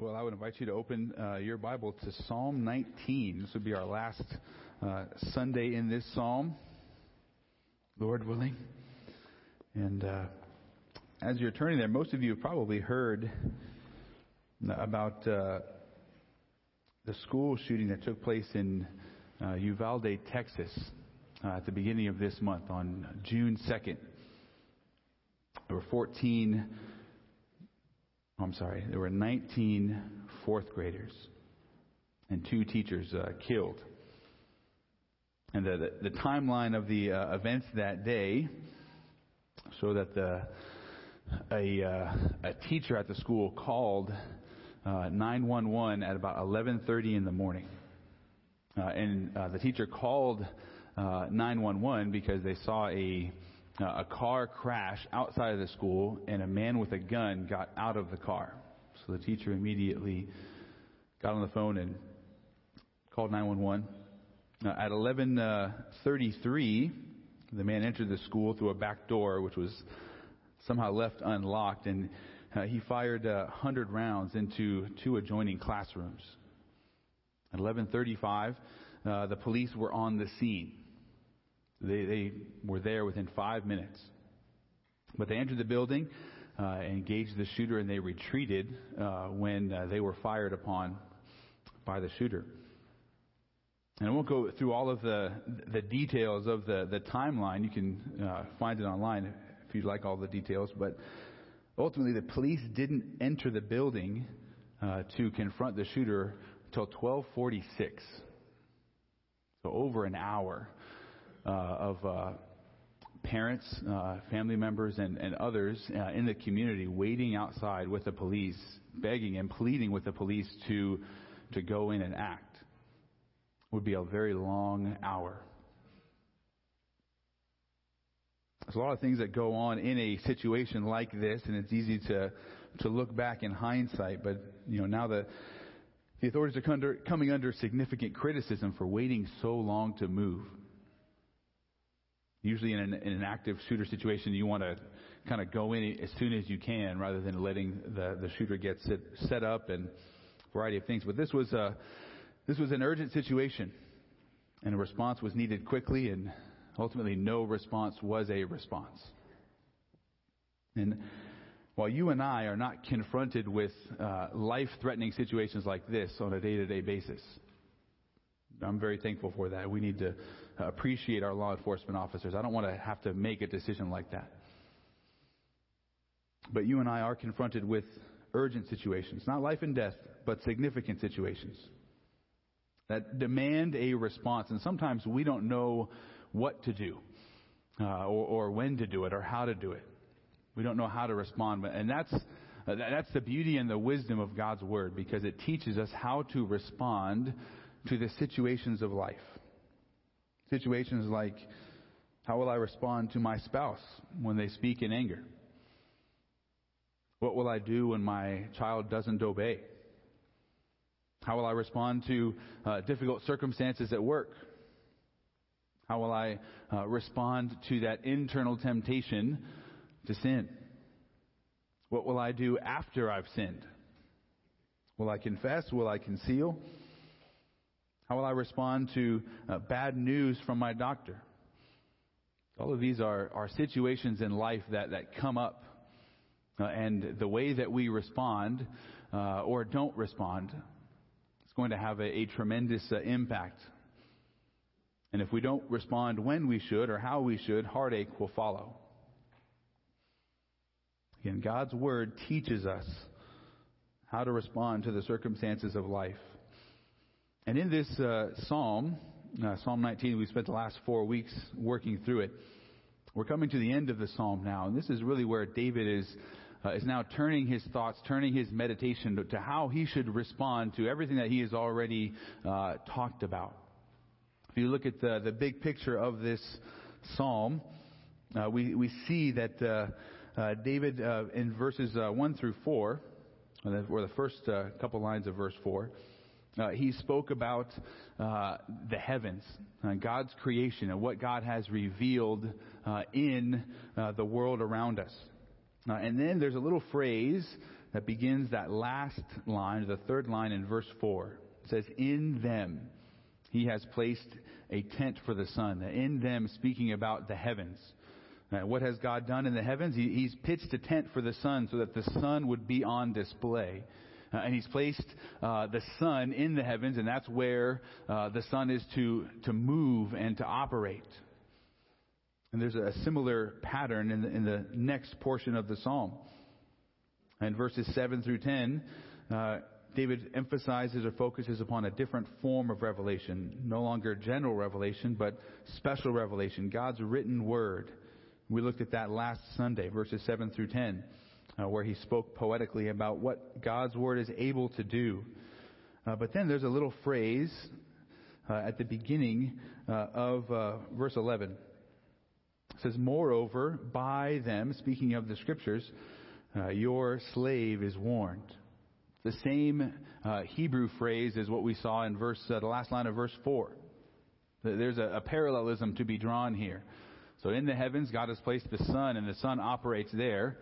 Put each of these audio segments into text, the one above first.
Well, I would invite you to open uh, your Bible to Psalm 19. This would be our last uh, Sunday in this psalm, Lord willing. And uh, as you're turning there, most of you have probably heard about uh, the school shooting that took place in uh, Uvalde, Texas, uh, at the beginning of this month on June 2nd. There were 14 Oh, I'm sorry, there were 19 fourth graders and two teachers uh, killed. And the, the, the timeline of the uh, events that day show that the, a, uh, a teacher at the school called 911 uh, at about 11:30 in the morning, uh, and uh, the teacher called 911 because they saw a uh, a car crashed outside of the school, and a man with a gun got out of the car. So the teacher immediately got on the phone and called 911. Uh, at 11:33, the man entered the school through a back door, which was somehow left unlocked, and uh, he fired uh, 100 rounds into two adjoining classrooms. At 11:35, uh, the police were on the scene. They, they were there within five minutes. But they entered the building, uh, engaged the shooter, and they retreated uh, when uh, they were fired upon by the shooter. And I won't go through all of the the details of the the timeline. You can uh, find it online if you'd like all the details. But ultimately, the police didn't enter the building uh, to confront the shooter until 12:46. So over an hour uh, of uh, parents, uh, family members, and, and others uh, in the community waiting outside with the police, begging and pleading with the police to, to go in and act. It would be a very long hour. There's a lot of things that go on in a situation like this, and it's easy to, to look back in hindsight, but you know, now the, the authorities are under, coming under significant criticism for waiting so long to move. Usually, in an, in an active shooter situation, you want to kind of go in as soon as you can rather than letting the, the shooter get set, set up and a variety of things. But this was, a, this was an urgent situation, and a response was needed quickly, and ultimately, no response was a response. And while you and I are not confronted with uh, life threatening situations like this on a day to day basis, I'm very thankful for that. We need to appreciate our law enforcement officers. I don't want to have to make a decision like that. But you and I are confronted with urgent situations, not life and death, but significant situations that demand a response. And sometimes we don't know what to do, uh, or, or, when to do it, or how to do it. We don't know how to respond. And that's, uh, that's the beauty and the wisdom of God's Word because it teaches us how to respond to the situations of life. Situations like, how will I respond to my spouse when they speak in anger? What will I do when my child doesn't obey? How will I respond to uh, difficult circumstances at work? How will I uh, respond to that internal temptation to sin? What will I do after I've sinned? Will I confess? Will I conceal? How will I respond to uh, bad news from my doctor? All of these are, are situations in life that, that come up. Uh, and the way that we respond uh, or don't respond is going to have a, a tremendous uh, impact. And if we don't respond when we should or how we should, heartache will follow. Again, God's Word teaches us how to respond to the circumstances of life. And in this uh, psalm, uh, Psalm 19, we spent the last four weeks working through it. We're coming to the end of the psalm now, and this is really where David is uh, is now turning his thoughts, turning his meditation to, to, how he should respond to everything that he has already uh, talked about. If you look at the the big picture of this psalm, uh, we we see that uh, David in verses one through four, or the first couple lines of verse four. Uh, he spoke about uh, the heavens, uh, God's creation, and what God has revealed uh, in uh, the world around us. Uh, and then there's a little phrase that begins that last line, the third line in verse 4. It says, In them he has placed a tent for the sun. In them, speaking about the heavens. What has God done in the heavens? He, he's pitched a tent for the sun so that the sun would be on display. Uh, and he's placed uh, the sun in the heavens, and that's where uh, the sun is to, to move and to operate. And there's a similar pattern in the, in the next portion of the psalm. And verses 7 through 10, uh, David emphasizes or focuses upon a different form of revelation. No longer general revelation, but special revelation. God's written word. We looked at that last Sunday, verses 7 through 10, uh, where he spoke poetically about what God's word is able to do. Uh, but then there's a little phrase uh, at the beginning uh, of uh, verse 11. It says, Moreover, by them, speaking of the scriptures, uh, your slave is warned. The same Hebrew phrase as what we saw in verse, the last line of verse 4. There's a, a, parallelism to be drawn here. So in the heavens, God has placed the sun, and the sun operates there.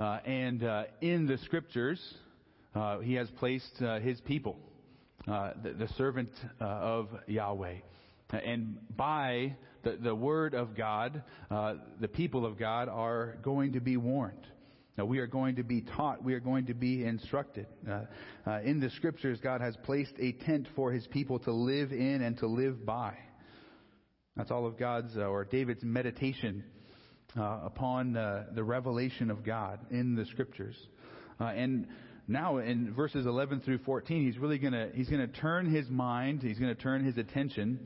Uh, and uh, in the scriptures, uh, He has placed His people, the, the, servant of Yahweh. And by the, the word of God, the people of God are going to be warned. Now, we are going to be taught, we are going to be instructed. Uh, uh, in the scriptures, God has placed a tent for his people to live in and to live by. That's all of God's, uh, or David's meditation uh, upon uh, the revelation of God in the scriptures. Uh, and now in verses 11 through 14, he's really going to, he's going to turn his mind, he's going to turn his attention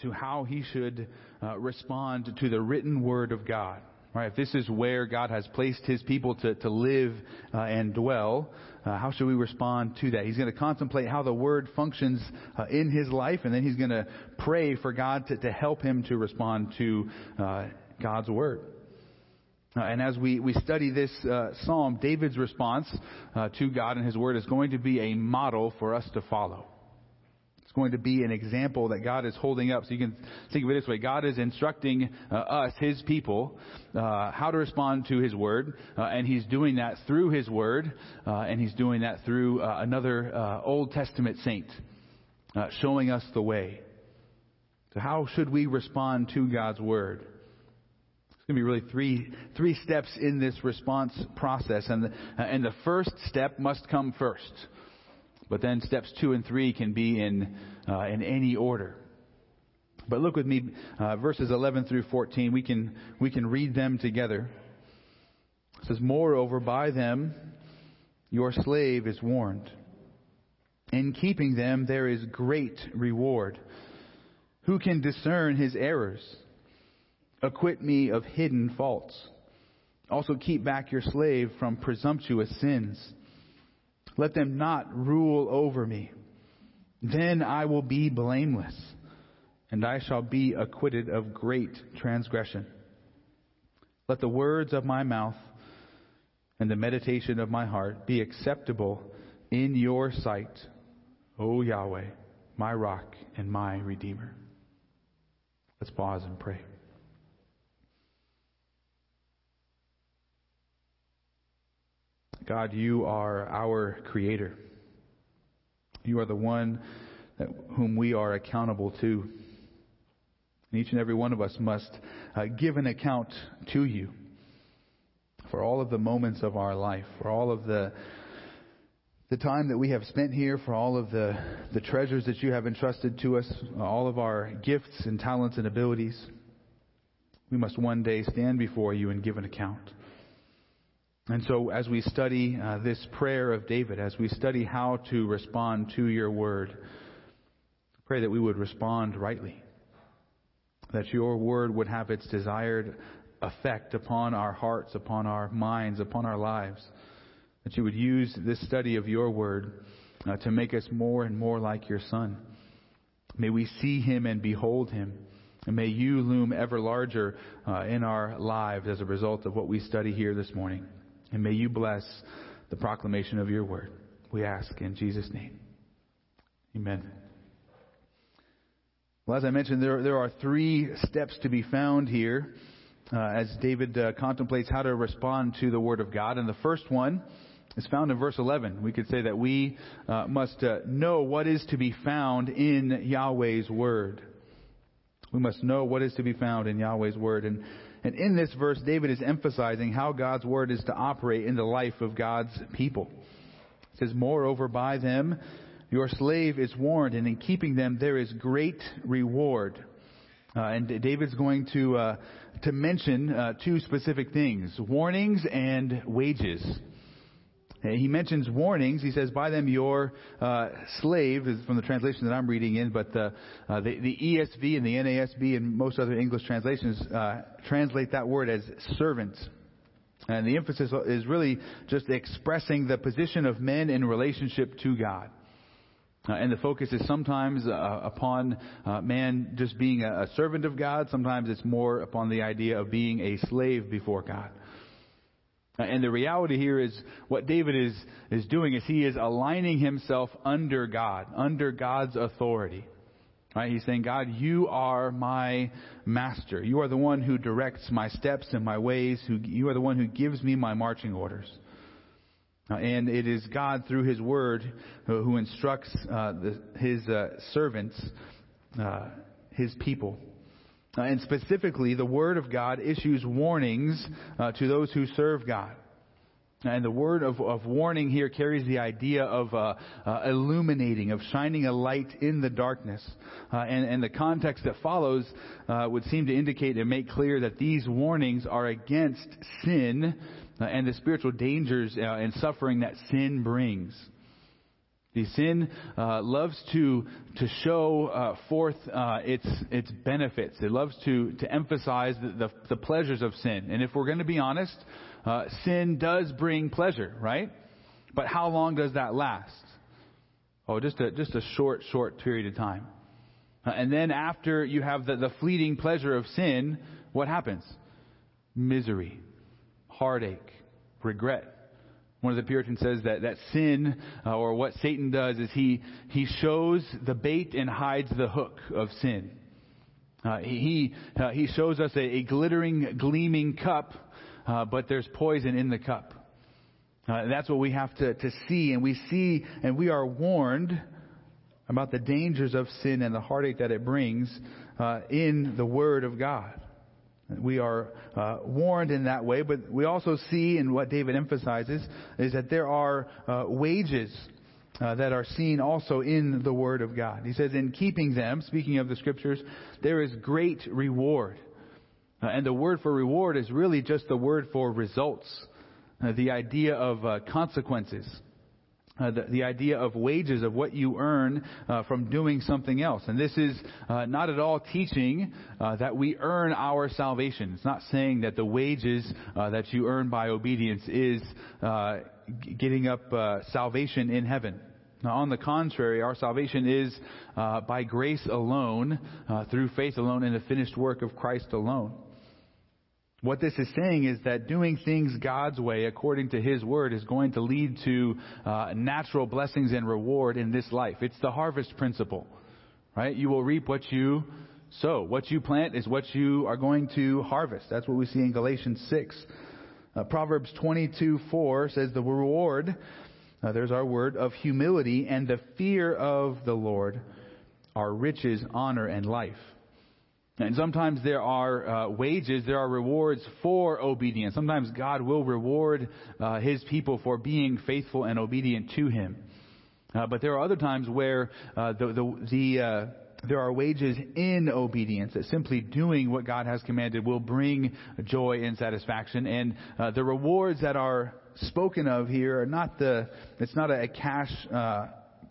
to how he should respond to the written word of God. Right? If this is where God has placed His people to, to live uh, and dwell, uh, how should we respond to that? He's going to contemplate how the Word functions uh, in his life, and then he's going to pray for God to, to help him to respond to uh, God's Word. Uh, and as we, we study this uh, psalm, David's response to God and His Word is going to be a model for us to follow. It's going to be an example that God is holding up. So you can think of it this way. God is instructing uh, us, His people, uh, how to respond to His Word. Uh, and He's doing that through His Word. Uh, and He's doing that through uh, another uh, Old Testament saint, showing us the way. So how should we respond to God's Word? Going to be really three, three steps in this response process. And the, and the first step must come first. But then steps two and three can be in, uh, in any order. But look with me, uh, verses 11 through 14. We can, we can read them together. It says, Moreover, by them your slave is warned. In keeping them there is great reward. Who can discern his errors? Acquit me of hidden faults. Also keep back your slave from presumptuous sins. Let them not rule over me. Then I will be blameless, and I shall be acquitted of great transgression. Let the words of my mouth and the meditation of my heart be acceptable in your sight, O Yahweh, my rock and my redeemer. Let's pause and pray. God, you are our creator. You are the one that, whom we are accountable to. And each and every one of us must uh, give an account to you for all of the moments of our life, for all of the the time that we have spent here, for all of the, the treasures that you have entrusted to us, all of our gifts and talents and abilities. We must one day stand before you and give an account. And so, as we study uh, this prayer of David, as we study how to respond to your word, pray that we would respond rightly. That your word would have its desired effect upon our hearts, upon our minds, upon our lives. That you would use this study of your word uh, to make us more and more like your Son. May we see him and behold him. And may you loom ever larger uh, in our lives as a result of what we study here this morning. And may you bless the proclamation of your word. We ask in Jesus' name. Amen. Well, as I mentioned, there, there are three steps to be found here uh, as David uh, contemplates how to respond to the Word of God. And the first one is found in verse 11. We could say that we uh, must uh, know what is to be found in Yahweh's Word. We must know what is to be found in Yahweh's Word. And, and in this verse, David is emphasizing how God's Word is to operate in the life of God's people. It says, Moreover, by them your slave is warned, and in keeping them there is great reward. Uh, and David's going to, uh, to mention uh, two specific things warnings and wages. He mentions warnings. He says, "By them your uh, slave," is from the translation that I'm reading in, but the, uh, the, the ESV and the NASB and most other English translations uh, translate that word as servant. And the emphasis is really just expressing the position of men in relationship to God. Uh, and the focus is sometimes uh, upon uh, man just being a, a servant of God. Sometimes it's more upon the idea of being a slave before God. And the reality here is what David is, is doing is he is aligning himself under God, under God's authority. Right? He's saying, God, you are my master. You are the one who directs my steps and my ways. Who, you are the one who gives me my marching orders. Uh, and it is God through His Word who, who instructs uh, the, His uh, servants, uh, His people. Uh, and specifically, the Word of God issues warnings uh, to those who serve God. And the word of, of warning here carries the idea of uh, uh, illuminating, of shining a light in the darkness. Uh, and, and, the context that follows uh, would seem to indicate and make clear that these warnings are against sin and the spiritual dangers and suffering that sin brings. The sin uh, loves to to show uh, forth uh, its its benefits. It loves to to emphasize the, the, the pleasures of sin. And if we're going to be honest, uh, sin does bring pleasure, right? But how long does that last? Oh, just a just a short short period of time. Uh, and then after you have the, the fleeting pleasure of sin, what happens? Misery, heartache, regret one of the Puritans says that, that sin, uh, or what Satan does, is he, he shows the bait and hides the hook of sin. Uh, he, uh, he shows us a, a glittering, gleaming cup, uh, but there's poison in the cup. Uh, that's what we have to, to see, and we see, and we are warned about the dangers of sin and the heartache that it brings uh, in the Word of God. We are uh, warned in that way, but we also see, and what David emphasizes, is that there are uh, wages uh, that are seen also in the Word of God. He says, in keeping them, speaking of the Scriptures, there is great reward. Uh, and the word for reward is really just the word for results, uh, the idea of uh, consequences. Uh, the, the, idea of wages, of what you earn uh, from doing something else. And this is uh, not at all teaching uh, that we earn our salvation. It's not saying that the wages uh, that you earn by obedience is getting up salvation in heaven. Now, on the contrary, our salvation is by grace alone, through faith alone, in the finished work of Christ alone. What this is saying is that doing things God's way, according to His Word, is going to lead to uh, natural blessings and reward in this life. It's the harvest principle, right? You will reap what you sow. What you plant is what you are going to harvest. That's what we see in Galatians 6. Uh, Proverbs 22:4 says, The reward, uh, there's our word, of humility and the fear of the Lord are riches, honor, and life. And sometimes there are uh, wages, there are rewards for obedience. Sometimes God will reward uh, His people for being faithful and obedient to Him. Uh, but there are other times where uh, the, the, the uh, there are wages in obedience that simply doing what God has commanded will bring joy and satisfaction. And uh, the rewards that are spoken of here are not the, it's not a, a cash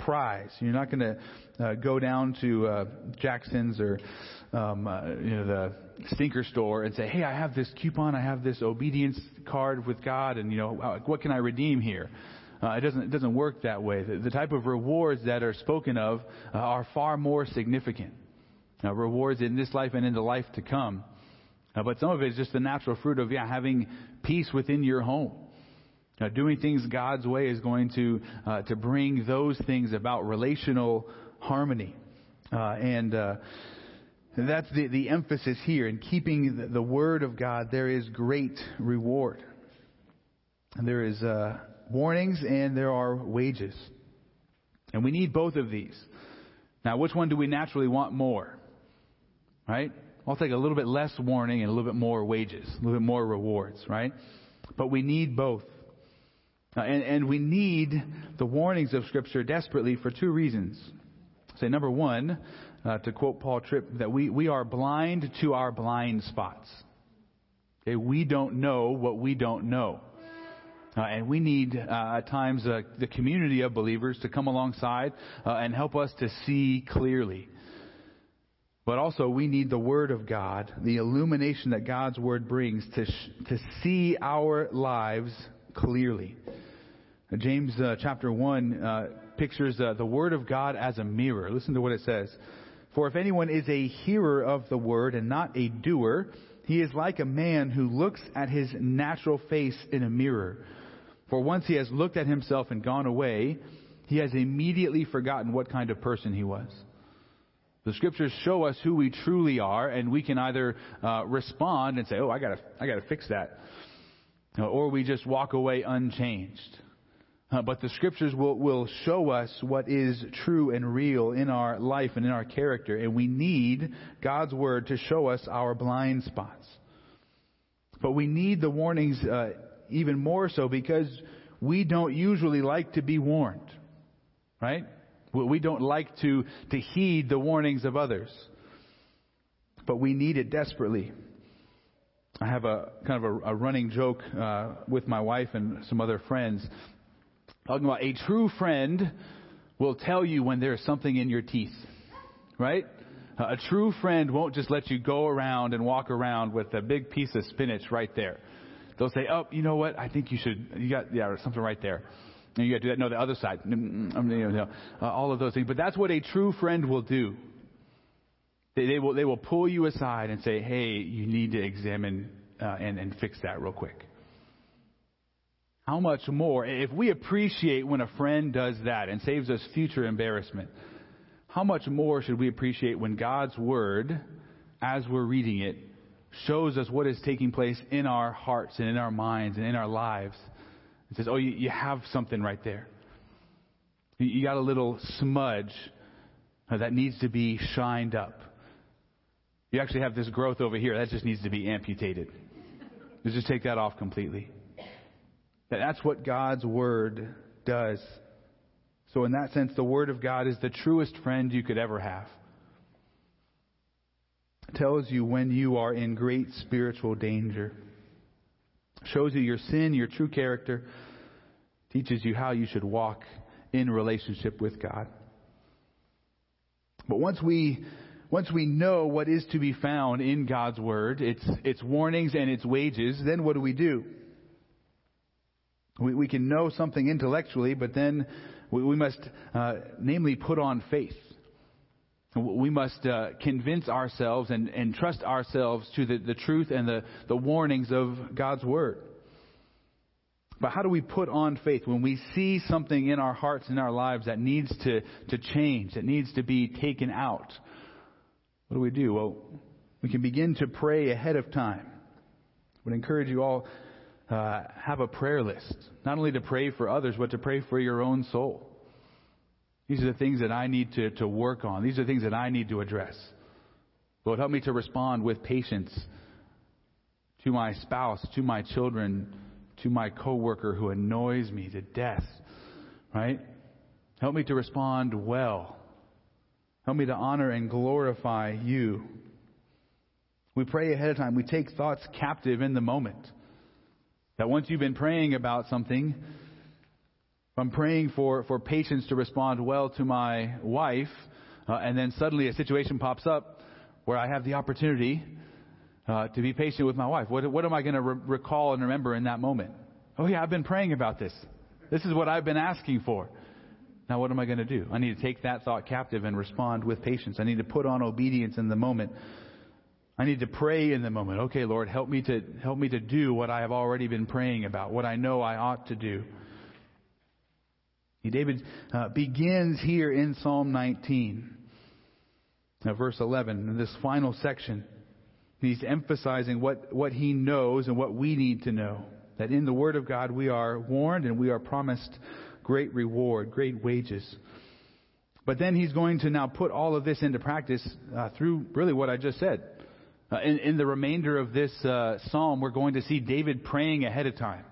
prize. You're not going to go down to Jackson's or um, uh, you know, the stinker store and say, "Hey, I have this coupon, I have this obedience card with God, and you know, what can I redeem here?" Uh, it doesn't it doesn't work that way. The, the type of rewards that are spoken of uh, are far more significant. Uh, rewards in this life and in the life to come. Uh, but some of it is just the natural fruit of yeah, having peace within your home. Now, doing things God's way is going to uh, to bring those things about relational harmony, uh, and uh, that's the, the emphasis here. In keeping the, the Word of God, there is great reward. There is uh, warnings and there are wages. And we need both of these. Now, which one do we naturally want more? Right? I'll take a little bit less warning and a little bit more wages, a little bit more rewards, right? But we need both. Uh, and, and we need the warnings of Scripture desperately for two reasons. Say, number one, uh, to quote Paul Tripp, that we, we are blind to our blind spots. Okay? We don't know what we don't know. Uh, and we need uh, at times uh, the community of believers to come alongside uh, and help us to see clearly. But also, we need the Word of God, the illumination that God's Word brings to, sh- to see our lives clearly. Uh, James uh, chapter 1 pictures the Word of God as a mirror. Listen to what it says. For if anyone is a hearer of the Word and not a doer, he is like a man who looks at his natural face in a mirror. For once he has looked at himself and gone away, he has immediately forgotten what kind of person he was. The scriptures show us who we truly are, and we can either uh, respond and say, "Oh, I gotta, I gotta fix that," or we just walk away unchanged. Uh, but the scriptures will, will show us what is true and real in our life and in our character, and we need God's word to show us our blind spots. But we need the warnings uh, even more so because we don't usually like to be warned. Right? We don't like to, to heed the warnings of others. But we need it desperately. I have a kind of a, a running joke uh, with my wife and some other friends talking about a true friend will tell you when there's something in your teeth. Right? A true friend won't just let you go around and walk around with a big piece of spinach right there. They'll say, "Oh, you know what? I think you should. You got yeah, something right there." And you got to do that. No, the other side. Mm, mm, mm, you know, uh, all of those things. But that's what a true friend will do. They, they will they will pull you aside and say, "Hey, you need to examine uh, and and fix that real quick." How much more if we appreciate when a friend does that and saves us future embarrassment? How much more should we appreciate when God's word, as we're reading it, shows us what is taking place in our hearts and in our minds and in our lives. It says, oh, you, you have something right there. You, got a little smudge that needs to be shined up. You actually have this growth over here that just needs to be amputated. Just take that off completely. That's what God's Word does. So, in that sense, the Word of God is the truest friend you could ever have tells you when you are in great spiritual danger, shows you your sin, your true character, teaches you how you should walk in relationship with God. But once we once we know what is to be found in God's word, its its warnings and its wages, then what do we do? We, we can know something intellectually, but then we, we must, uh, namely, put on faith. We must uh, convince ourselves and, and trust ourselves to the, the truth and the, the warnings of God's Word. But how do we put on faith when we see something in our hearts and our lives that needs to, to change, that needs to be taken out? What do we do? Well, we can begin to pray ahead of time. I would encourage you all uh, have a prayer list, not only to pray for others, but to pray for your own soul. These are the things that I need to, to work on. These are things that I need to address. Lord, help me to respond with patience to my spouse, to my children, to my coworker who annoys me to death. Right? Help me to respond well. Help me to honor and glorify you. We pray ahead of time. We take thoughts captive in the moment. That once you've been praying about something, I'm praying for, for patience to respond well to my wife, uh, and then suddenly a situation pops up where I have the opportunity uh, to be patient with my wife. What, what am I going to re- recall and remember in that moment? Oh, yeah, I've been praying about this. This is what I've been asking for. Now, what am I going to do? I need to take that thought captive and respond with patience. I need to put on obedience in the moment. I need to pray in the moment. Okay, Lord, help me to help me to do what I have already been praying about, what I know I ought to do. David uh, begins here in Psalm 19, uh, verse 11, in this final section. He's emphasizing what, what he knows and what we need to know. That in the Word of God we are warned and we are promised great reward, great wages. But then he's going to now put all of this into practice uh, through really what I just said. Uh, in, in, the remainder of this uh, psalm, we're going to see David praying ahead of time.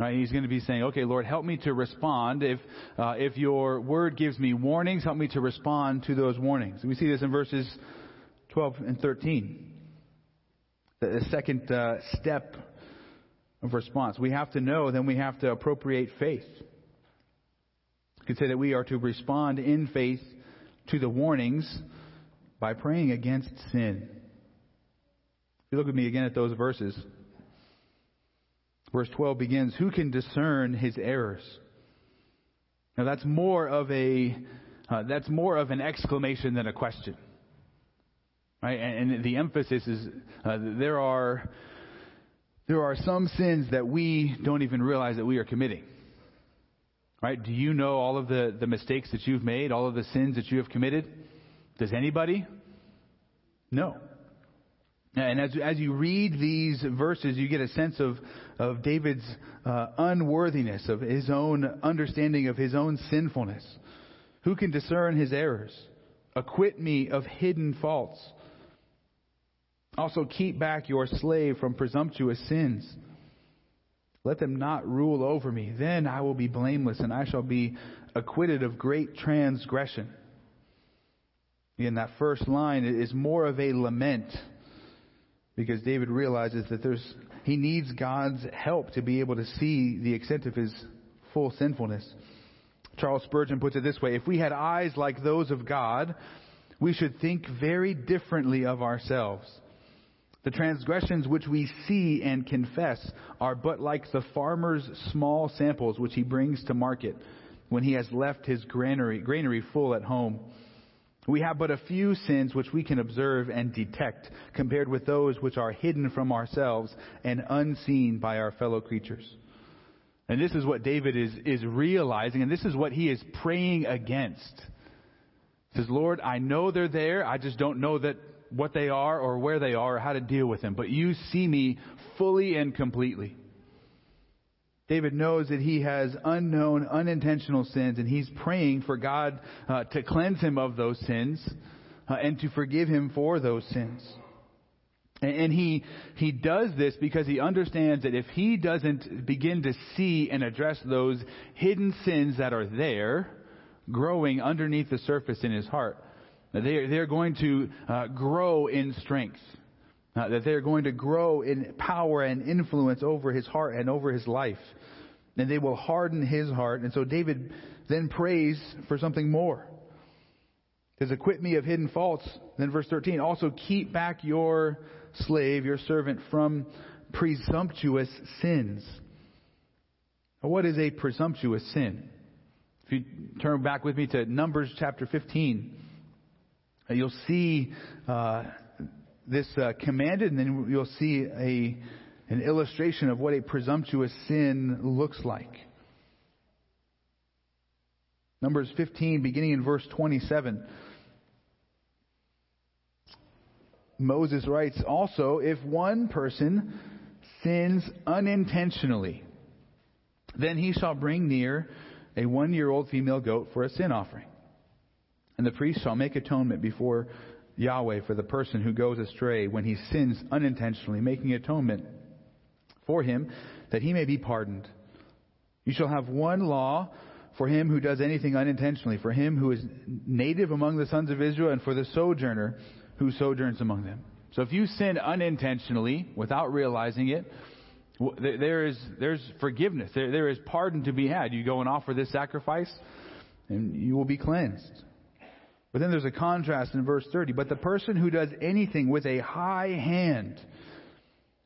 Right? He's going to be saying, "Okay, Lord, help me to respond. If uh, if your word gives me warnings, help me to respond to those warnings." we see this in verses 12 and 13. The second uh, step of response. We have to know, then we have to appropriate faith. You could say that we are to respond in faith to the warnings by praying against sin. If you look at me again at those verses, verse 12 begins, Who can discern his errors? Now that's more of a, uh, that's more of an exclamation than a question. Right? And, and the emphasis is uh, there are there are some sins that we don't even realize that we are committing. Right? Do you know all of the, the mistakes that you've made, all of the sins that you have committed? Does anybody? No. And as, as you read these verses, you get a sense of, of David's uh, unworthiness, of his own understanding of his own sinfulness. Who can discern his errors? Acquit me of hidden faults. Also, keep back your slave from presumptuous sins. Let them not rule over me. Then I will be blameless, and I shall be acquitted of great transgression. Again, that first line is more of a lament because David realizes that there's, he needs God's help to be able to see the extent of his full sinfulness. Charles Spurgeon puts it this way If we had eyes like those of God, we should think very differently of ourselves. The transgressions which we see and confess are but like the farmer's small samples which he brings to market when he has left his granary, granary full at home. We have but a few sins which we can observe and detect compared with those which are hidden from ourselves and unseen by our fellow creatures. And this is what David is, is realizing, and this is what he is praying against. He says, Lord, I know they're there. I just don't know that what they are or where they are or how to deal with them, but you see me fully and completely. David knows that he has unknown, unintentional sins, and he's praying for God uh, to cleanse him of those sins uh, and to forgive him for those sins. And, and he he does this because he understands that if he doesn't begin to see and address those hidden sins that are there, growing underneath the surface in his heart, they're, they're going to uh, grow in strength. Uh, that they're going to grow in power and influence over his heart and over his life. And they will harden his heart. And so David then prays for something more. Says, acquit me of hidden faults. Then verse 13, also keep back your slave, your servant, from presumptuous sins. Now, what is a presumptuous sin? If you turn back with me to Numbers chapter 15, you'll see uh, this uh, commanded, and then you'll see a, an illustration of what a presumptuous sin looks like. Numbers 15, beginning in verse 27. Moses writes, Also, if one person sins unintentionally, then he shall bring near a one year old female goat for a sin offering. And the priest shall make atonement before Yahweh for the person who goes astray when he sins unintentionally, making atonement for him that he may be pardoned. You shall have one law for him who does anything unintentionally, for him who is native among the sons of Israel, and for the sojourner who sojourns among them. So if you sin unintentionally without realizing it, there is there's forgiveness. There, there is pardon to be had. You go and offer this sacrifice, and you will be cleansed. But then there's a contrast in verse 30. But the person who does anything with a high hand,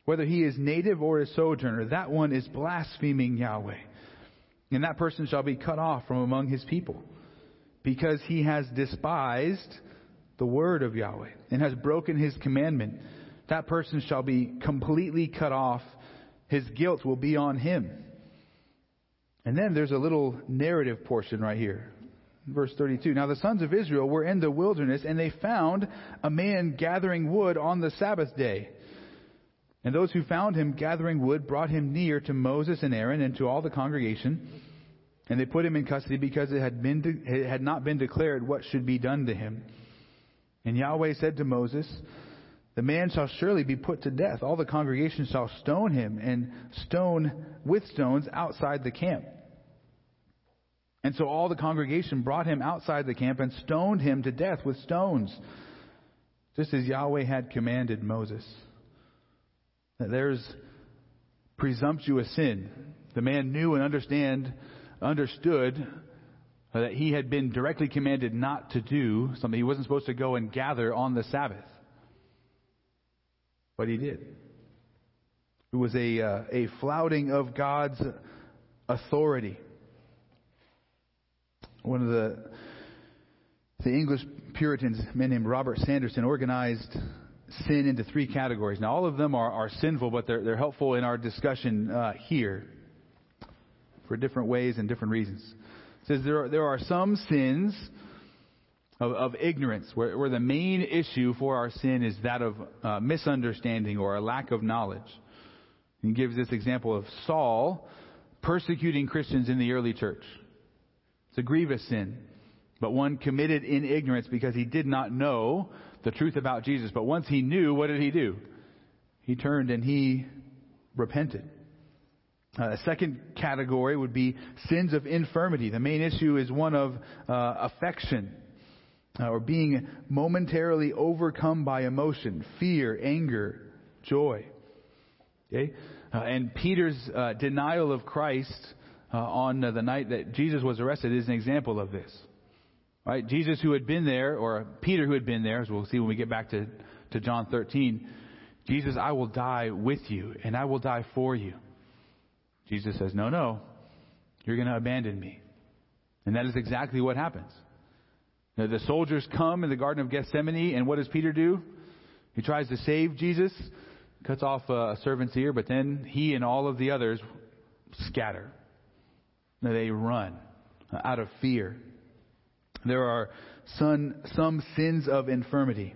whether he is native or a sojourner, that one is blaspheming Yahweh. And that person shall be cut off from among his people, because he has despised the word of Yahweh and has broken his commandment. That person shall be completely cut off. His guilt will be on him. And then there's a little narrative portion right here. Verse 32. Now the sons of Israel were in the wilderness and they found a man gathering wood on the Sabbath day. And those who found him gathering wood brought him near to Moses and Aaron and to all the congregation. And they put him in custody because it had, been de- it had not been declared what should be done to him. And Yahweh said to Moses, The man shall surely be put to death. All the congregation shall stone him and stone with stones outside the camp. And so all the congregation brought him outside the camp and stoned him to death with stones, just as Yahweh had commanded Moses that there's presumptuous sin. The man knew and understand, understood that he had been directly commanded not to do something. He wasn't supposed to go and gather on the Sabbath. But he did. It was a, uh, a flouting of God's authority. One of the, the English Puritans, a man named Robert Sanderson, organized sin into three categories. Now, all of them are, are sinful, but they're, they're helpful in our discussion uh, here for different ways and different reasons. It says there are, there are some sins of, of ignorance, where, where, the main issue for our sin is that of uh, misunderstanding or a lack of knowledge. He gives this example of Saul persecuting Christians in the early church. It's a grievous sin, but one committed in ignorance because he did not know the truth about Jesus. But once he knew, what did he do? He turned and he repented. Uh, a second category would be sins of infirmity. The main issue is one of uh, affection uh, or being momentarily overcome by emotion, fear, anger, joy. Okay? Uh, and Peter's uh, denial of Christ uh, on the night that Jesus was arrested is an example of this. Right? Jesus who had been there, or Peter who had been there, as we'll see when we get back to, to John 13, Jesus, I will die with you, and I will die for you. Jesus says, No, no, you're going to abandon me. And that is exactly what happens. Now, the soldiers come in the Garden of Gethsemane, and what does Peter do? He tries to save Jesus, cuts off a servant's ear, but then he and all of the others scatter. They run out of fear. There are some, some sins of infirmity.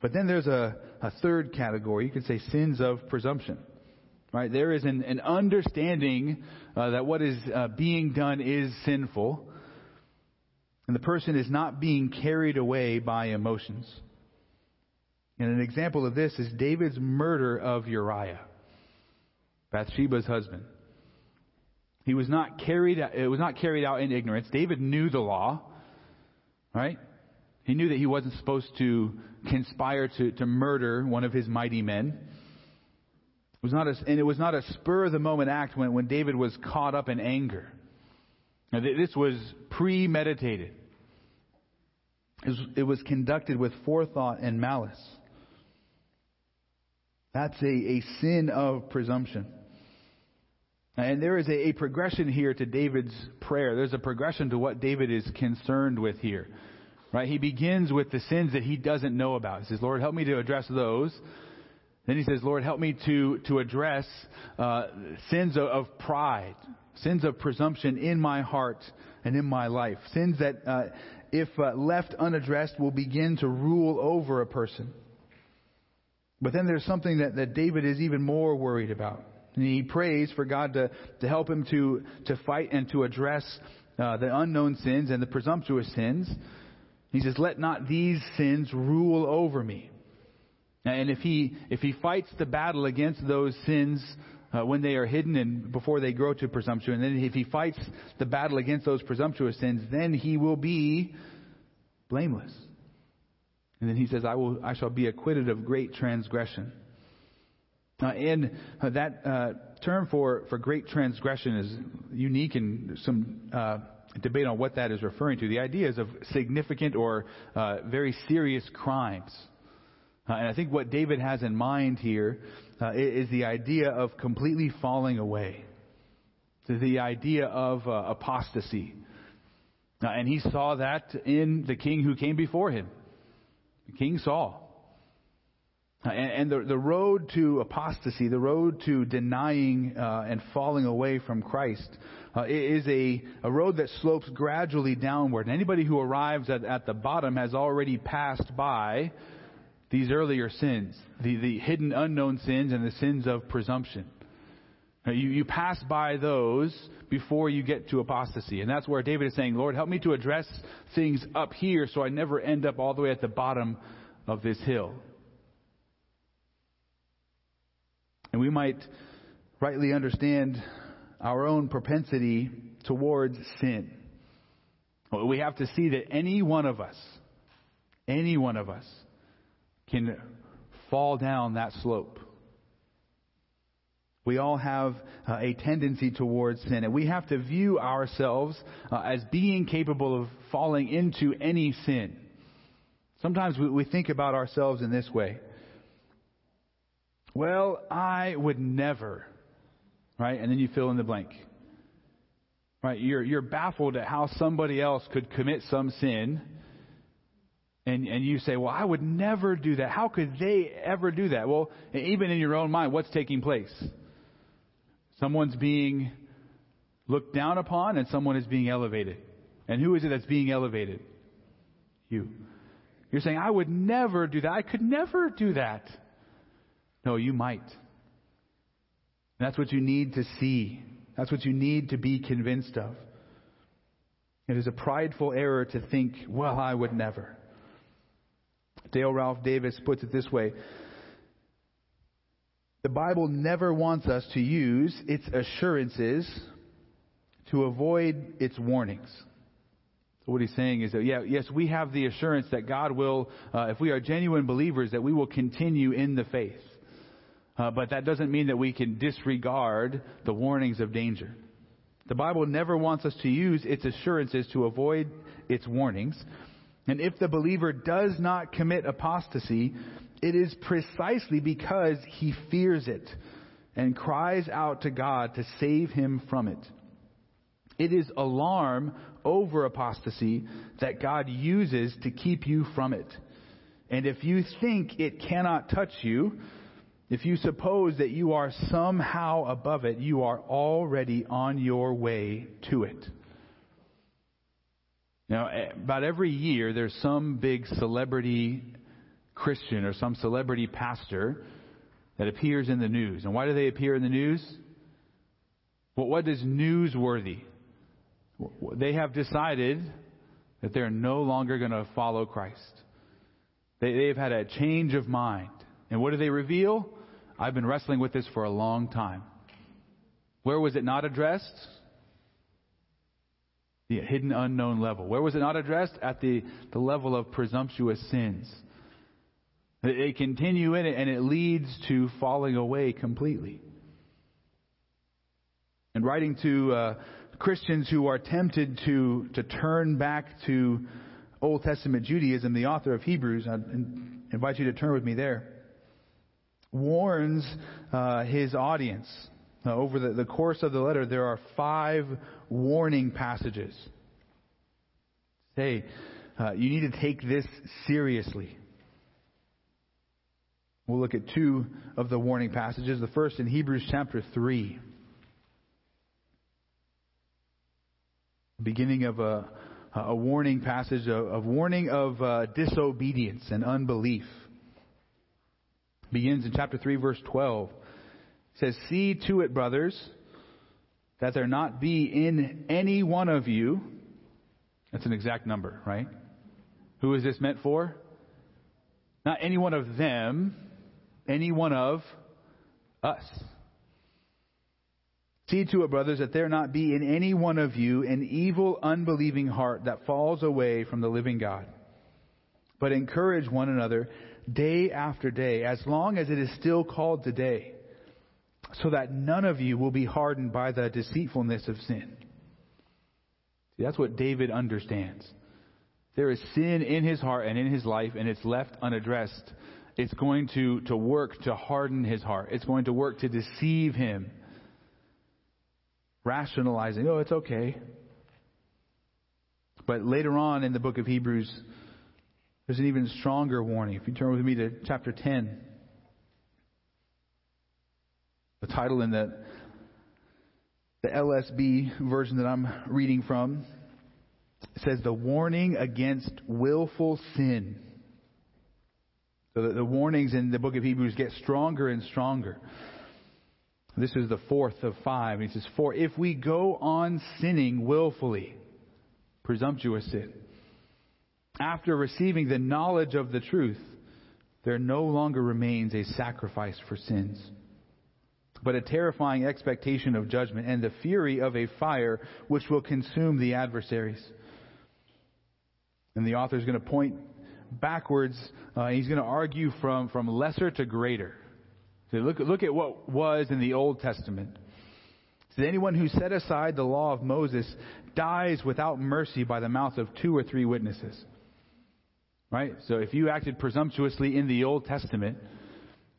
But then there's a, a third category. You could say sins of presumption. Right? There is an, an understanding uh, that what is uh, being done is sinful, and the person is not being carried away by emotions. And an example of this is David's murder of Uriah, Bathsheba's husband. He was not carried. It was not carried out in ignorance. David knew the law. Right? He knew that he wasn't supposed to conspire to, to murder one of his mighty men. It was not a, and it was not a spur of the moment act when, when David was caught up in anger. Now, this was premeditated. It was, it was conducted with forethought and malice. That's a, a sin of presumption. And there is a, a, progression here to David's prayer. There's a progression to what David is concerned with here. Right? He begins with the sins that he doesn't know about. He says, Lord, help me to address those. Then he says, Lord, help me to, to address uh, sins of, of, pride, sins of presumption in my heart and in my life. Sins that, uh, if uh, left unaddressed, will begin to rule over a person. But then there's something that, that David is even more worried about. And he prays for God to, to help him to, to fight and to address uh, the unknown sins and the presumptuous sins. He says, Let not these sins rule over me. And if he, if he fights the battle against those sins uh, when they are hidden and before they grow to presumption, and then if he fights the battle against those presumptuous sins, then he will be blameless. And then he says, I, will, I shall be acquitted of great transgression. Uh, and uh, that uh, term for, for great transgression is unique and some uh, debate on what that is referring to. The idea is of significant or uh, very serious crimes. Uh, and I think what David has in mind here is the idea of completely falling away. The idea of apostasy. and he saw that in the king who came before him, King Saul. Uh, and, and the, the road to apostasy, the road to denying uh, and falling away from Christ, uh, is a, a road that slopes gradually downward. And anybody who arrives at, at the bottom has already passed by these earlier sins, the, the hidden unknown sins and the sins of presumption. You, you pass by those before you get to apostasy. And that's where David is saying, Lord, help me to address things up here so I never end up all the way at the bottom of this hill. And we might rightly understand our own propensity towards sin. We have to see that any one of us, any one of us, can fall down that slope. We all have uh, a tendency towards sin, and we have to view ourselves uh, as being capable of falling into any sin. Sometimes we, we think about ourselves in this way. Well, I would never, right? And then you fill in the blank. Right? You're, you're baffled at how somebody else could commit some sin and, and you say, well, I would never do that. How could they ever do that? Well, even in your own mind, what's taking place? Someone's being looked down upon and someone is being elevated. And who is it that's being elevated? You. You're saying, I would never do that. I could never do that. No, you might. And that's what you need to see. That's what you need to be convinced of. It is a prideful error to think, well, I would never. Dale Ralph Davis puts it this way The Bible never wants us to use its assurances to avoid its warnings. So what he's saying is that, yeah, yes, we have the assurance that God will, uh, if we are genuine believers, that we will continue in the faith. Uh, but that doesn't mean that we can disregard the warnings of danger. The Bible never wants us to use its assurances to avoid its warnings. And if the believer does not commit apostasy, it is precisely because he fears it and cries out to God to save him from it. It is alarm over apostasy that God uses to keep you from it. And if you think it cannot touch you, if you suppose that you are somehow above it, you are already on your way to it. Now, eh, about every year, there's some big celebrity Christian or some celebrity pastor that appears in the news. And why do they appear in the news? Well, what is newsworthy? They have decided that they're no longer going to follow Christ. They, they've had a change of mind. And what do they reveal? I've been wrestling with this for a long time. Where was it not addressed? the hidden unknown level. Where was it not addressed? At the, the level of presumptuous sins. They continue in it and it leads to falling away completely. And writing to uh, Christians who are tempted to, to turn back to Old Testament Judaism, the author of Hebrews, I invite you to turn with me there, warns uh, his audience uh, over the, the course of the letter, there are five warning passages. Say, uh, you need to take this seriously. We'll look at two of the warning passages. The first in Hebrews chapter 3. Beginning of a, a warning passage of, of warning of uh, disobedience and unbelief. Begins in chapter 3, verse 12 says, See to it, brothers, that there not be in any one of you. That's an exact number, right? Who is this meant for? Not any one of them, any one of us. See to it, brothers, that there not be in any one of you an evil, unbelieving heart that falls away from the living God. But encourage one another day after day, as long as it is still called today so that none of you will be hardened by the deceitfulness of sin. See, that's what David understands. There is sin in his heart and in his life, and it's left unaddressed. It's going to, to work to harden his heart. It's going to work to deceive him. Rationalizing, oh, it's okay. But later on in the book of Hebrews, there's an even stronger warning. If you turn with me to chapter 10. The title in the, the LSB version that I'm reading from says, The Warning Against Willful Sin. So the, the warnings in the book of Hebrews get stronger and stronger. This is the fourth of five. He says, For if we go on sinning willfully, presumptuous sin, after receiving the knowledge of the truth, there no longer remains a sacrifice for sins, but a terrifying expectation of judgment and the fury of a fire which will consume the adversaries. And the author is going to point backwards. Uh, he's going to argue from, from lesser to greater. So look, look at what was in the Old Testament. So anyone who set aside the law of Moses dies without mercy by the mouth of two or three witnesses. Right? So if you acted presumptuously in the Old Testament,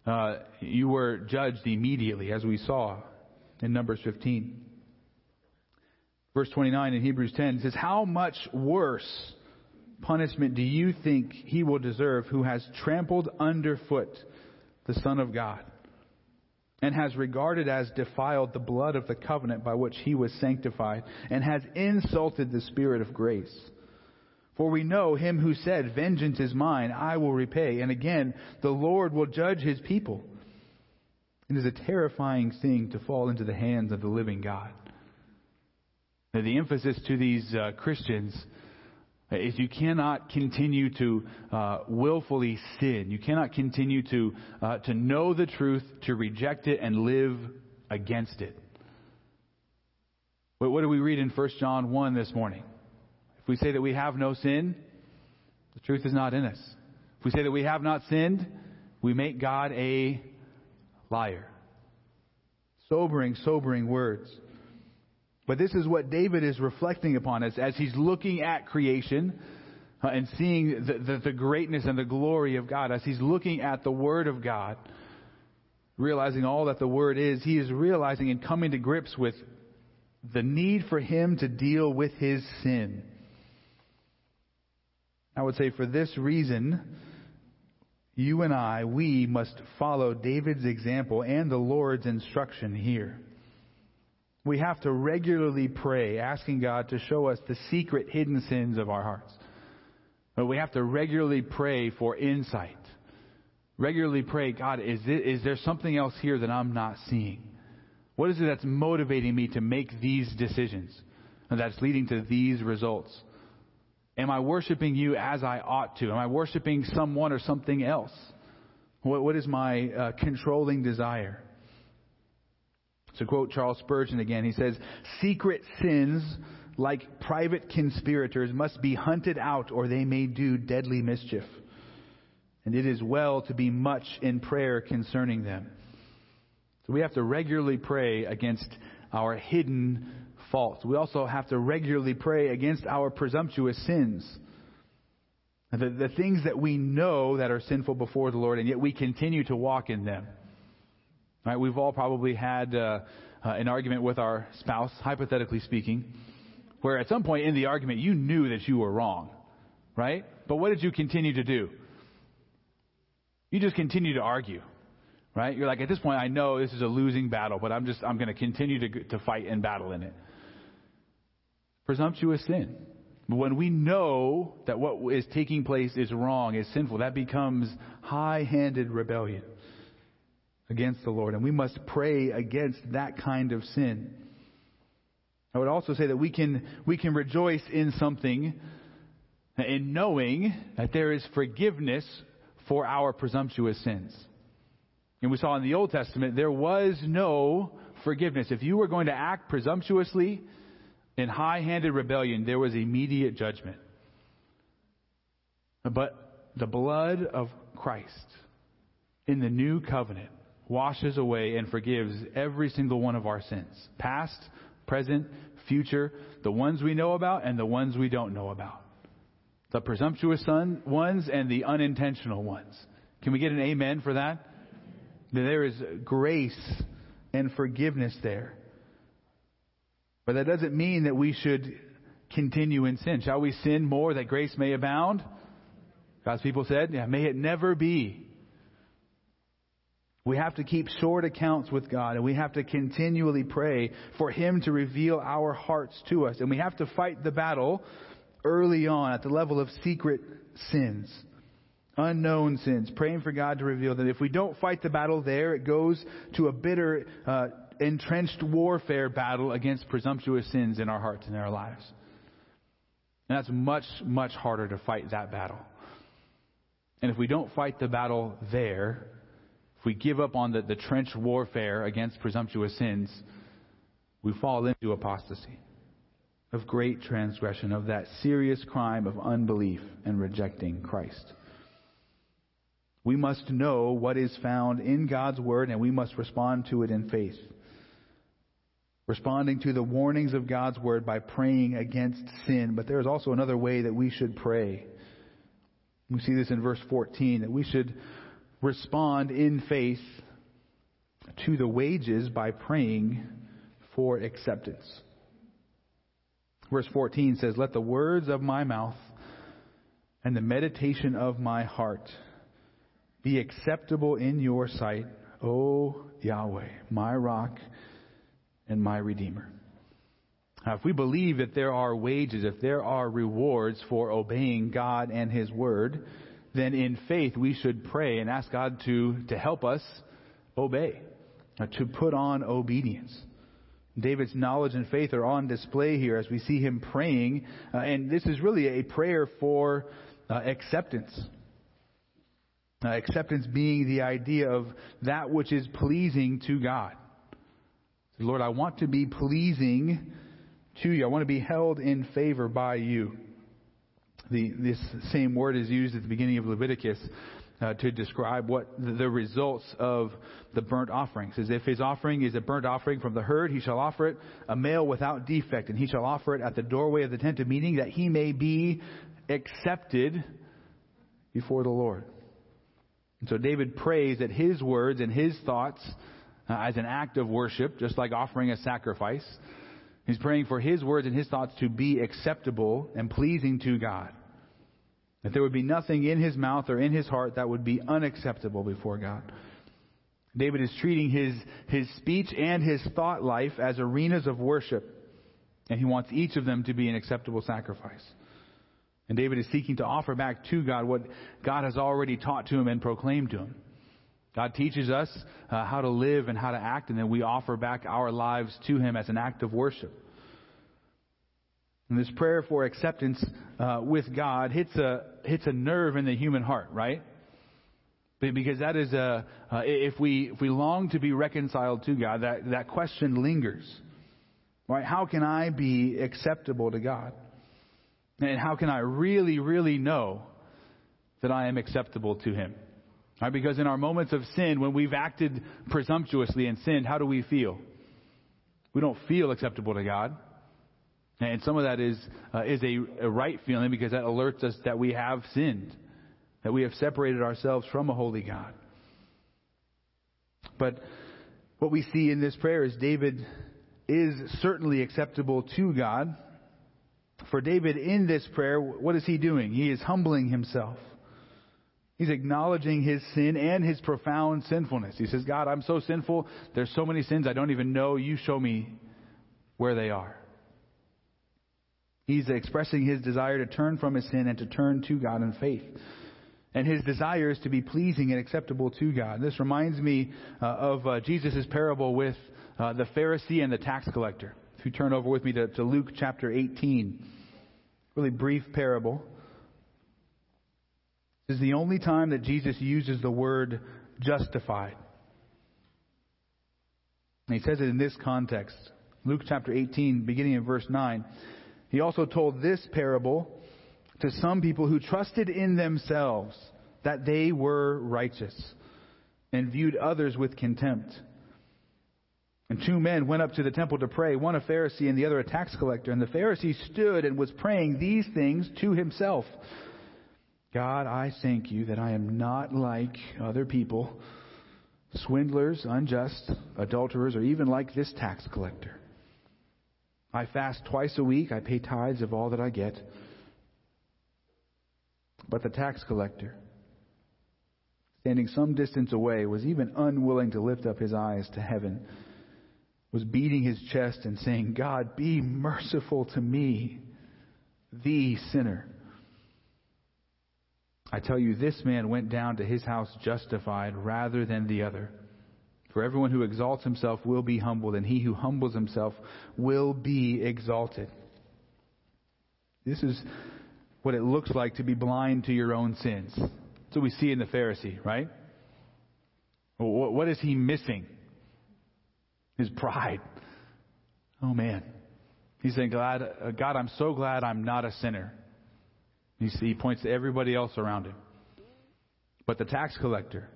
uh, you were judged immediately, as we saw in Numbers 15. Verse 29 in Hebrews 10 says, How much worse punishment do you think he will deserve who has trampled underfoot the Son of God and has regarded as defiled the blood of the covenant by which he was sanctified and has insulted the Spirit of grace? For we know him who said, Vengeance is mine, I will repay. And again, the Lord will judge his people. It is a terrifying thing to fall into the hands of the living God. Now, the emphasis to these uh, Christians is you cannot continue to uh, willfully sin. You cannot continue to uh, to know the truth, to reject it, and live against it. But what do we read in 1 John 1 this morning? We say that we have no sin, the truth is not in us. If we say that we have not sinned, we make God a liar. Sobering, sobering words. But this is what David is reflecting upon as, as he's looking at creation uh, and seeing the, the, the greatness and the glory of God, as he's looking at the Word of God, realizing all that the Word is, he is realizing and coming to grips with the need for him to deal with his sin. I would say for this reason, you and I, we must follow David's example and the Lord's instruction here. We have to regularly pray, asking God to show us the secret hidden sins of our hearts. But we have to regularly pray for insight. Regularly pray, God, is, is there something else here that I'm not seeing? What is it that's motivating me to make these decisions? And that's leading to these results. Am I worshiping you as I ought to? Am I worshiping someone or something else? what, what is my uh, controlling desire? To quote Charles Spurgeon again, he says, Secret sins, like private conspirators, must be hunted out or they may do deadly mischief. And it is well to be much in prayer concerning them. So we have to regularly pray against our hidden faults. We also have to regularly pray against our presumptuous sins. The, the things that we know that are sinful before the Lord, and yet we continue to walk in them. Right? We've all probably had uh, uh, an argument with our spouse, hypothetically speaking, where at some point in the argument you knew that you were wrong, right? But what did you continue to do? You just continue to argue, right? You're like, at this point, I know this is a losing battle, but I'm just, I'm going to continue to, to fight and battle in it presumptuous sin. But when we know that what is taking place is wrong, is sinful, that becomes high handed rebellion against the Lord. And we must pray against that kind of sin. I would also say that we can, we can rejoice in something in knowing that there is forgiveness for our presumptuous sins. And we saw in the Old Testament, there was no forgiveness. If you were going to act presumptuously, in high handed rebellion, there was immediate judgment. But the blood of Christ in the new covenant washes away and forgives every single one of our sins past, present, future, the ones we know about and the ones we don't know about. The presumptuous ones and the unintentional ones. Can we get an amen for that? There is grace and forgiveness there. But that doesn't mean that we should continue in sin. Shall we sin more that grace may abound? God's people said, yeah, may it never be. We have to keep short accounts with God and we have to continually pray for Him to reveal our hearts to us. And we have to fight the battle early on at the level of secret sins. unknown sins, praying for God to reveal them. If we don't fight the battle there, it goes to a bitter, uh, entrenched warfare battle against presumptuous sins in our hearts and in our lives. And that's much, much harder to fight that battle. And if we don't fight the battle there, if we give up on the, the trench warfare against presumptuous sins, we fall into apostasy of great transgression, of that serious crime of unbelief and rejecting Christ. We must know what is found in God's Word and we must respond to it in faith. Responding to the warnings of God's Word by praying against sin. But there is also another way that we should pray. We see this in verse 14, that we should respond in faith to the wages by praying for acceptance. Verse 14 says, Let the words of my mouth and the meditation of my heart be acceptable in your sight, O Yahweh, my rock and my redeemer. Now, if we believe that there are wages, if there are rewards for obeying God and His Word, then in faith we should pray and ask God to, to help us obey, uh, to put on obedience. David's knowledge and faith are on display here as we see him praying, uh, and this is really a prayer for uh, acceptance. Uh, acceptance being the idea of that which is pleasing to God. Lord, I want to be pleasing to you. I want to be held in favor by you. The, this same word is used at the beginning of Leviticus uh, to describe what the results of the burnt offerings. is. if his offering is a burnt offering from the herd, he shall offer it a male without defect, and he shall offer it at the doorway of the tent of meeting, that he may be accepted before the Lord. And so David prays that his words and his thoughts, Uh, as an act of worship, just like offering a sacrifice, he's praying for his words and his thoughts to be acceptable and pleasing to God. That there would be nothing in his mouth or in his heart that would be unacceptable before God. David is treating his, his speech and his thought life as arenas of worship, and he wants each of them to be an acceptable sacrifice. And David is seeking to offer back to God what God has already taught to him and proclaimed to him. God teaches us uh, how to live and how to act, and then we offer back our lives to him as an act of worship. And this prayer for acceptance uh, with God hits a hits a nerve in the human heart, right? Because that is a uh, if we if we long to be reconciled to God, that that question lingers, right? How can I be acceptable to God? And how can I really, really know that I am acceptable to Him? Right? Because in our moments of sin, when we've acted presumptuously and sinned, how do we feel? We don't feel acceptable to God. And some of that is, uh, is a, a right feeling because that alerts us that we have sinned, that we have separated ourselves from a holy God. But what we see in this prayer is David is certainly acceptable to God. For David in this prayer, what is he doing? He is humbling himself. He's acknowledging his sin and his profound sinfulness. He says, God, I'm so sinful. There's so many sins I don't even know. You show me where they are. He's expressing his desire to turn from his sin and to turn to God in faith. And his desire is to be pleasing and acceptable to God. This reminds me uh, of uh, Jesus' parable with uh, the Pharisee and the tax collector. If you turn over with me to, to Luke chapter 18, really brief parable. Is the only time that Jesus uses the word justified. And he says it in this context. Luke chapter 18, beginning in verse 9. He also told this parable to some people who trusted in themselves that they were righteous and viewed others with contempt. And two men went up to the temple to pray, one a Pharisee and the other a tax collector. And the Pharisee stood and was praying these things to himself God, I thank you that I am not like other people, swindlers, unjust, adulterers, or even like this tax collector. I fast twice a week. I pay tithes of all that I get. But the tax collector, standing some distance away, was even unwilling to lift up his eyes to heaven, was beating his chest and saying, God, be merciful to me, the sinner. I tell you, this man went down to his house justified rather than the other. For everyone who exalts himself will be humbled, and he who humbles himself will be exalted. This is what it looks like to be blind to your own sins. What we see in the Pharisee, right? What is he missing? His pride. Oh man. He's saying, God, uh, God, I'm so glad I'm not a sinner. You see, he points to everybody else around him. But the tax collector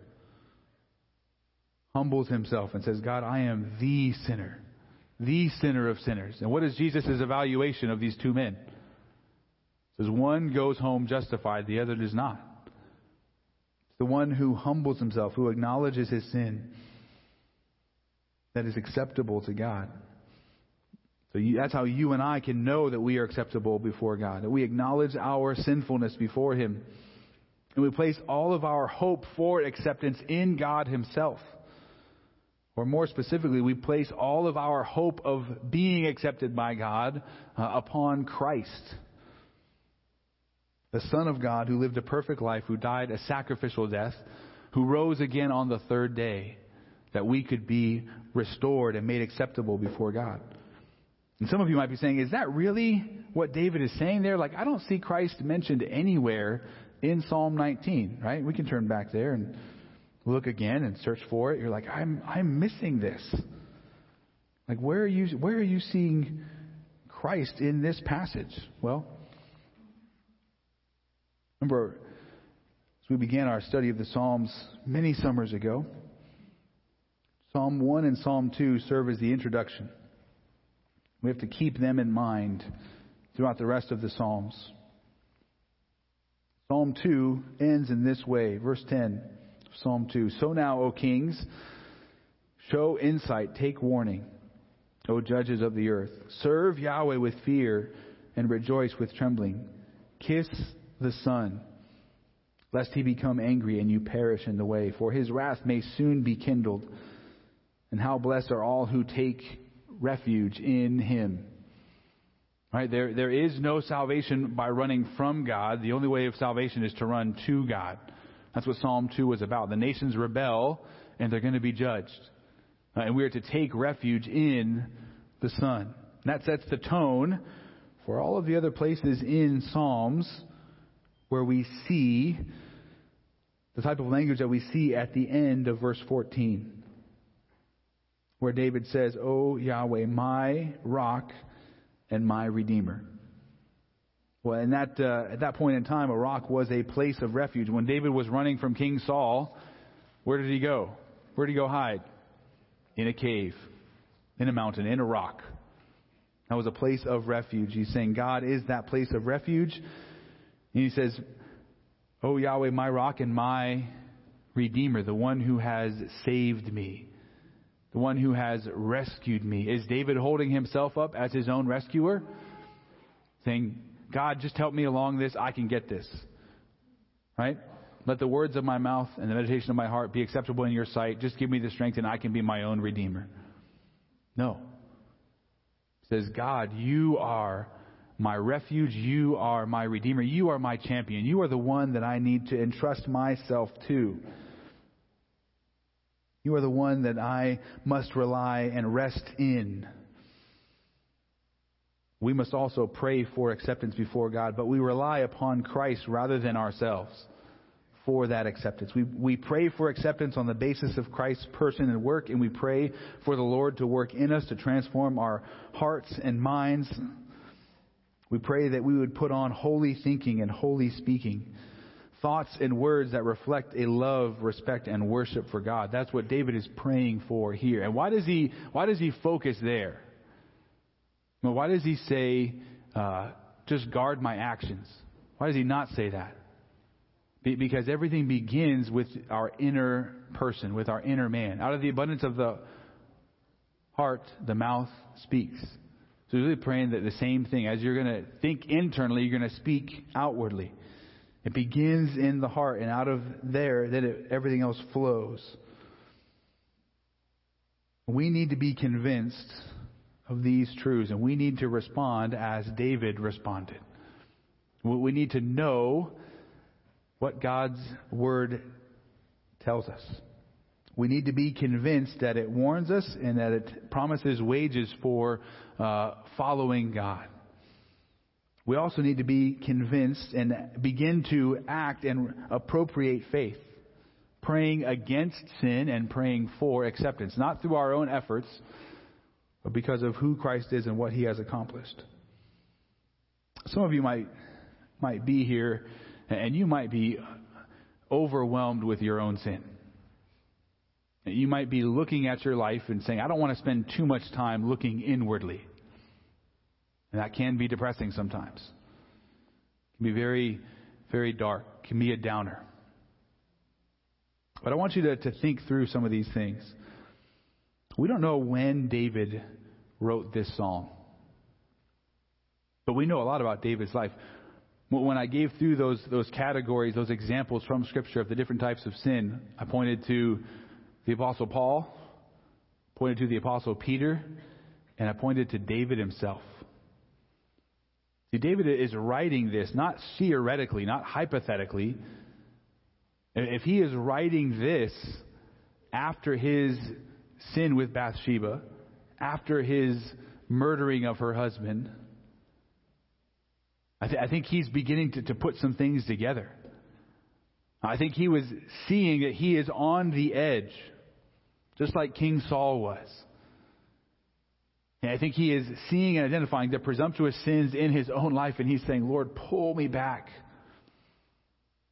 humbles himself and says, God, I am the sinner, the sinner of sinners. And what is Jesus' evaluation of these two men? Says one goes home justified, the other does not. It's the one who humbles himself, who acknowledges his sin, that is acceptable to God. So you, that's how you and I can know that we are acceptable before God, that we acknowledge our sinfulness before Him. And we place all of our hope for acceptance in God Himself. Or more specifically, we place all of our hope of being accepted by God uh, upon Christ. The Son of God who lived a perfect life, who died a sacrificial death, who rose again on the third day, that we could be restored and made acceptable before God. And some of you might be saying, is that really what David is saying there? Like, I don't see Christ mentioned anywhere in Psalm 19, right? We can turn back there and look again and search for it. You're like, I'm, I'm missing this. Like, where are you, where are you seeing Christ in this passage? Well, remember, as we began our study of the Psalms many summers ago, Psalm 1 and Psalm 2 serve as the introduction. We have to keep them in mind throughout the rest of the Psalms. Psalm 2 ends in this way. Verse 10, Psalm 2. So now, O kings, show insight, take warning, O judges of the earth. Serve Yahweh with fear and rejoice with trembling. Kiss the Son, lest he become angry and you perish in the way, for his wrath may soon be kindled. And how blessed are all who take refuge in Him. Right? There, there is no salvation by running from God. The only way of salvation is to run to God. That's what Psalm 2 was about. The nations rebel and they're going to be judged. Uh, and we are to take refuge in the Son. And that sets the tone for all of the other places in Psalms where we see the type of language that we see at the end of verse 14 where David says, O Yahweh, my rock and my redeemer. Well, in that, uh, at that point in time, a rock was a place of refuge. When David was running from King Saul, where did he go? Where did he go hide? In a cave, in a mountain, in a rock. That was a place of refuge. He's saying God is that place of refuge. And he says, O Yahweh, my rock and my redeemer, the one who has saved me the one who has rescued me. Is David holding himself up as his own rescuer? Saying, God, just help me along this. I can get this. Right? Let the words of my mouth and the meditation of my heart be acceptable in your sight. Just give me the strength and I can be my own redeemer. No. It says, God, you are my refuge. You are my redeemer. You are my champion. You are the one that I need to entrust myself to. You are the one that I must rely and rest in. We must also pray for acceptance before God, but we rely upon Christ rather than ourselves for that acceptance. We, we pray for acceptance on the basis of Christ's person and work, and we pray for the Lord to work in us to transform our hearts and minds. We pray that we would put on holy thinking and holy speaking thoughts and words that reflect a love, respect, and worship for God. That's what David is praying for here. And why does he, why does he focus there? Well, why does he say, uh, just guard my actions? Why does he not say that? Be- because everything begins with our inner person, with our inner man. Out of the abundance of the heart, the mouth speaks. So he's really praying that the same thing. As you're going to think internally, you're going to speak outwardly. It begins in the heart, and out of there, then it, everything else flows. We need to be convinced of these truths, and we need to respond as David responded. We need to know what God's Word tells us. We need to be convinced that it warns us and that it promises wages for uh, following God. We also need to be convinced and begin to act and appropriate faith, praying against sin and praying for acceptance, not through our own efforts, but because of who Christ is and what he has accomplished. Some of you might might be here and you might be overwhelmed with your own sin. You might be looking at your life and saying, I don't want to spend too much time looking inwardly. And that can be depressing sometimes. It can be very, very dark. It can be a downer. But I want you to, to think through some of these things. We don't know when David wrote this song. But we know a lot about David's life. When I gave through those, those categories, those examples from Scripture of the different types of sin, I pointed to the Apostle Paul, pointed to the Apostle Peter, and I pointed to David himself. See, David is writing this not theoretically, not hypothetically. If he is writing this after his sin with Bathsheba, after his murdering of her husband, I, th- I think he's beginning to, to put some things together. I think he was seeing that he is on the edge, just like King Saul was. And I think he is seeing and identifying the presumptuous sins in his own life, and he's saying, Lord, pull me back.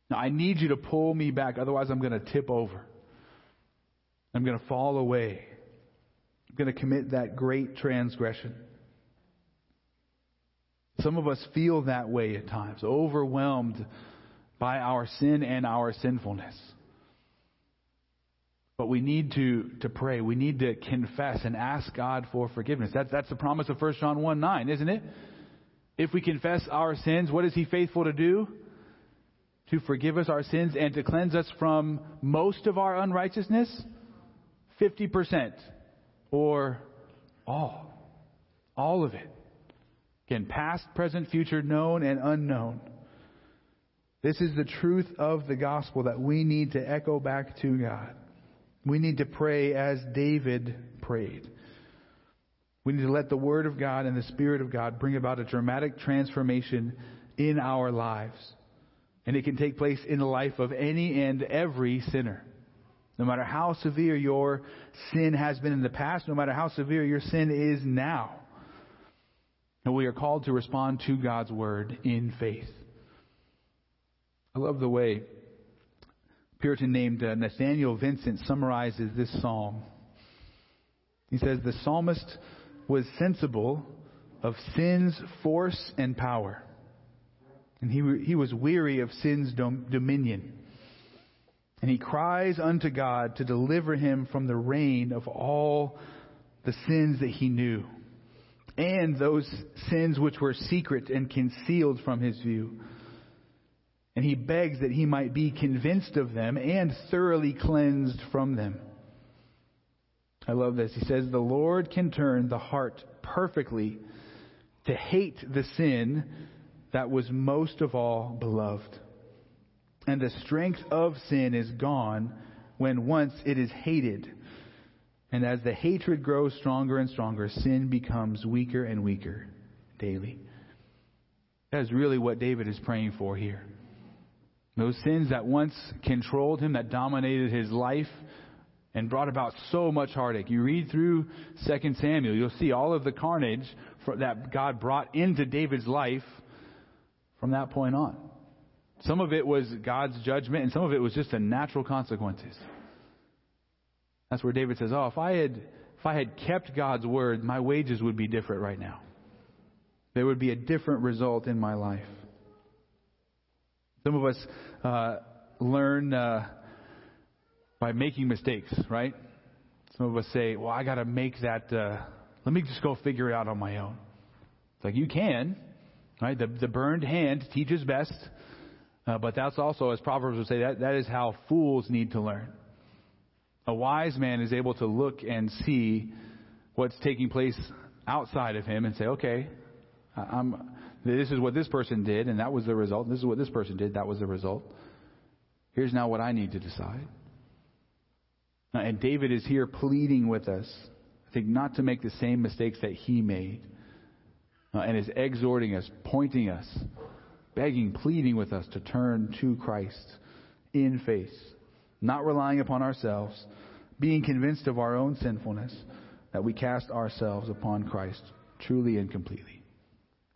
Now, I need you to pull me back, otherwise, I'm going to tip over. I'm going to fall away. I'm going to commit that great transgression. Some of us feel that way at times, overwhelmed by our sin and our sinfulness. But we need to, to pray. We need to confess and ask God for forgiveness. That's, that's the promise of 1 John 1 9, isn't it? If we confess our sins, what is He faithful to do? To forgive us our sins and to cleanse us from most of our unrighteousness? 50%. Or all. All of it. Again, past, present, future, known and unknown. This is the truth of the gospel that we need to echo back to God. We need to pray as David prayed. We need to let the Word of God and the Spirit of God bring about a dramatic transformation in our lives. And it can take place in the life of any and every sinner. No matter how severe your sin has been in the past, no matter how severe your sin is now. And we are called to respond to God's Word in faith. I love the way Puritan named uh, Nathaniel Vincent summarizes this psalm. He says, The psalmist was sensible of sin's force and power, and he, he was weary of sin's dom- dominion. And he cries unto God to deliver him from the reign of all the sins that he knew, and those sins which were secret and concealed from his view. And he begs that he might be convinced of them and thoroughly cleansed from them. I love this. He says, The Lord can turn the heart perfectly to hate the sin that was most of all beloved. And the strength of sin is gone when once it is hated. And as the hatred grows stronger and stronger, sin becomes weaker and weaker daily. That is really what David is praying for here. Those sins that once controlled him, that dominated his life, and brought about so much heartache. You read through 2 Samuel, you'll see all of the carnage that God brought into David's life from that point on. Some of it was God's judgment, and some of it was just the natural consequences. That's where David says, "Oh, if I had if I had kept God's word, my wages would be different right now. There would be a different result in my life." Some of us uh, learn uh, by making mistakes, right? Some of us say, "Well, I got to make that. Uh, let me just go figure it out on my own." It's like you can, right? The the burned hand teaches best, uh, but that's also, as Proverbs would say, that that is how fools need to learn. A wise man is able to look and see what's taking place outside of him and say, "Okay, I'm." This is what this person did, and that was the result. This is what this person did, that was the result. Here's now what I need to decide. And David is here pleading with us, I think, not to make the same mistakes that he made. Uh, and is exhorting us, pointing us, begging, pleading with us to turn to Christ in faith, not relying upon ourselves, being convinced of our own sinfulness, that we cast ourselves upon Christ truly and completely.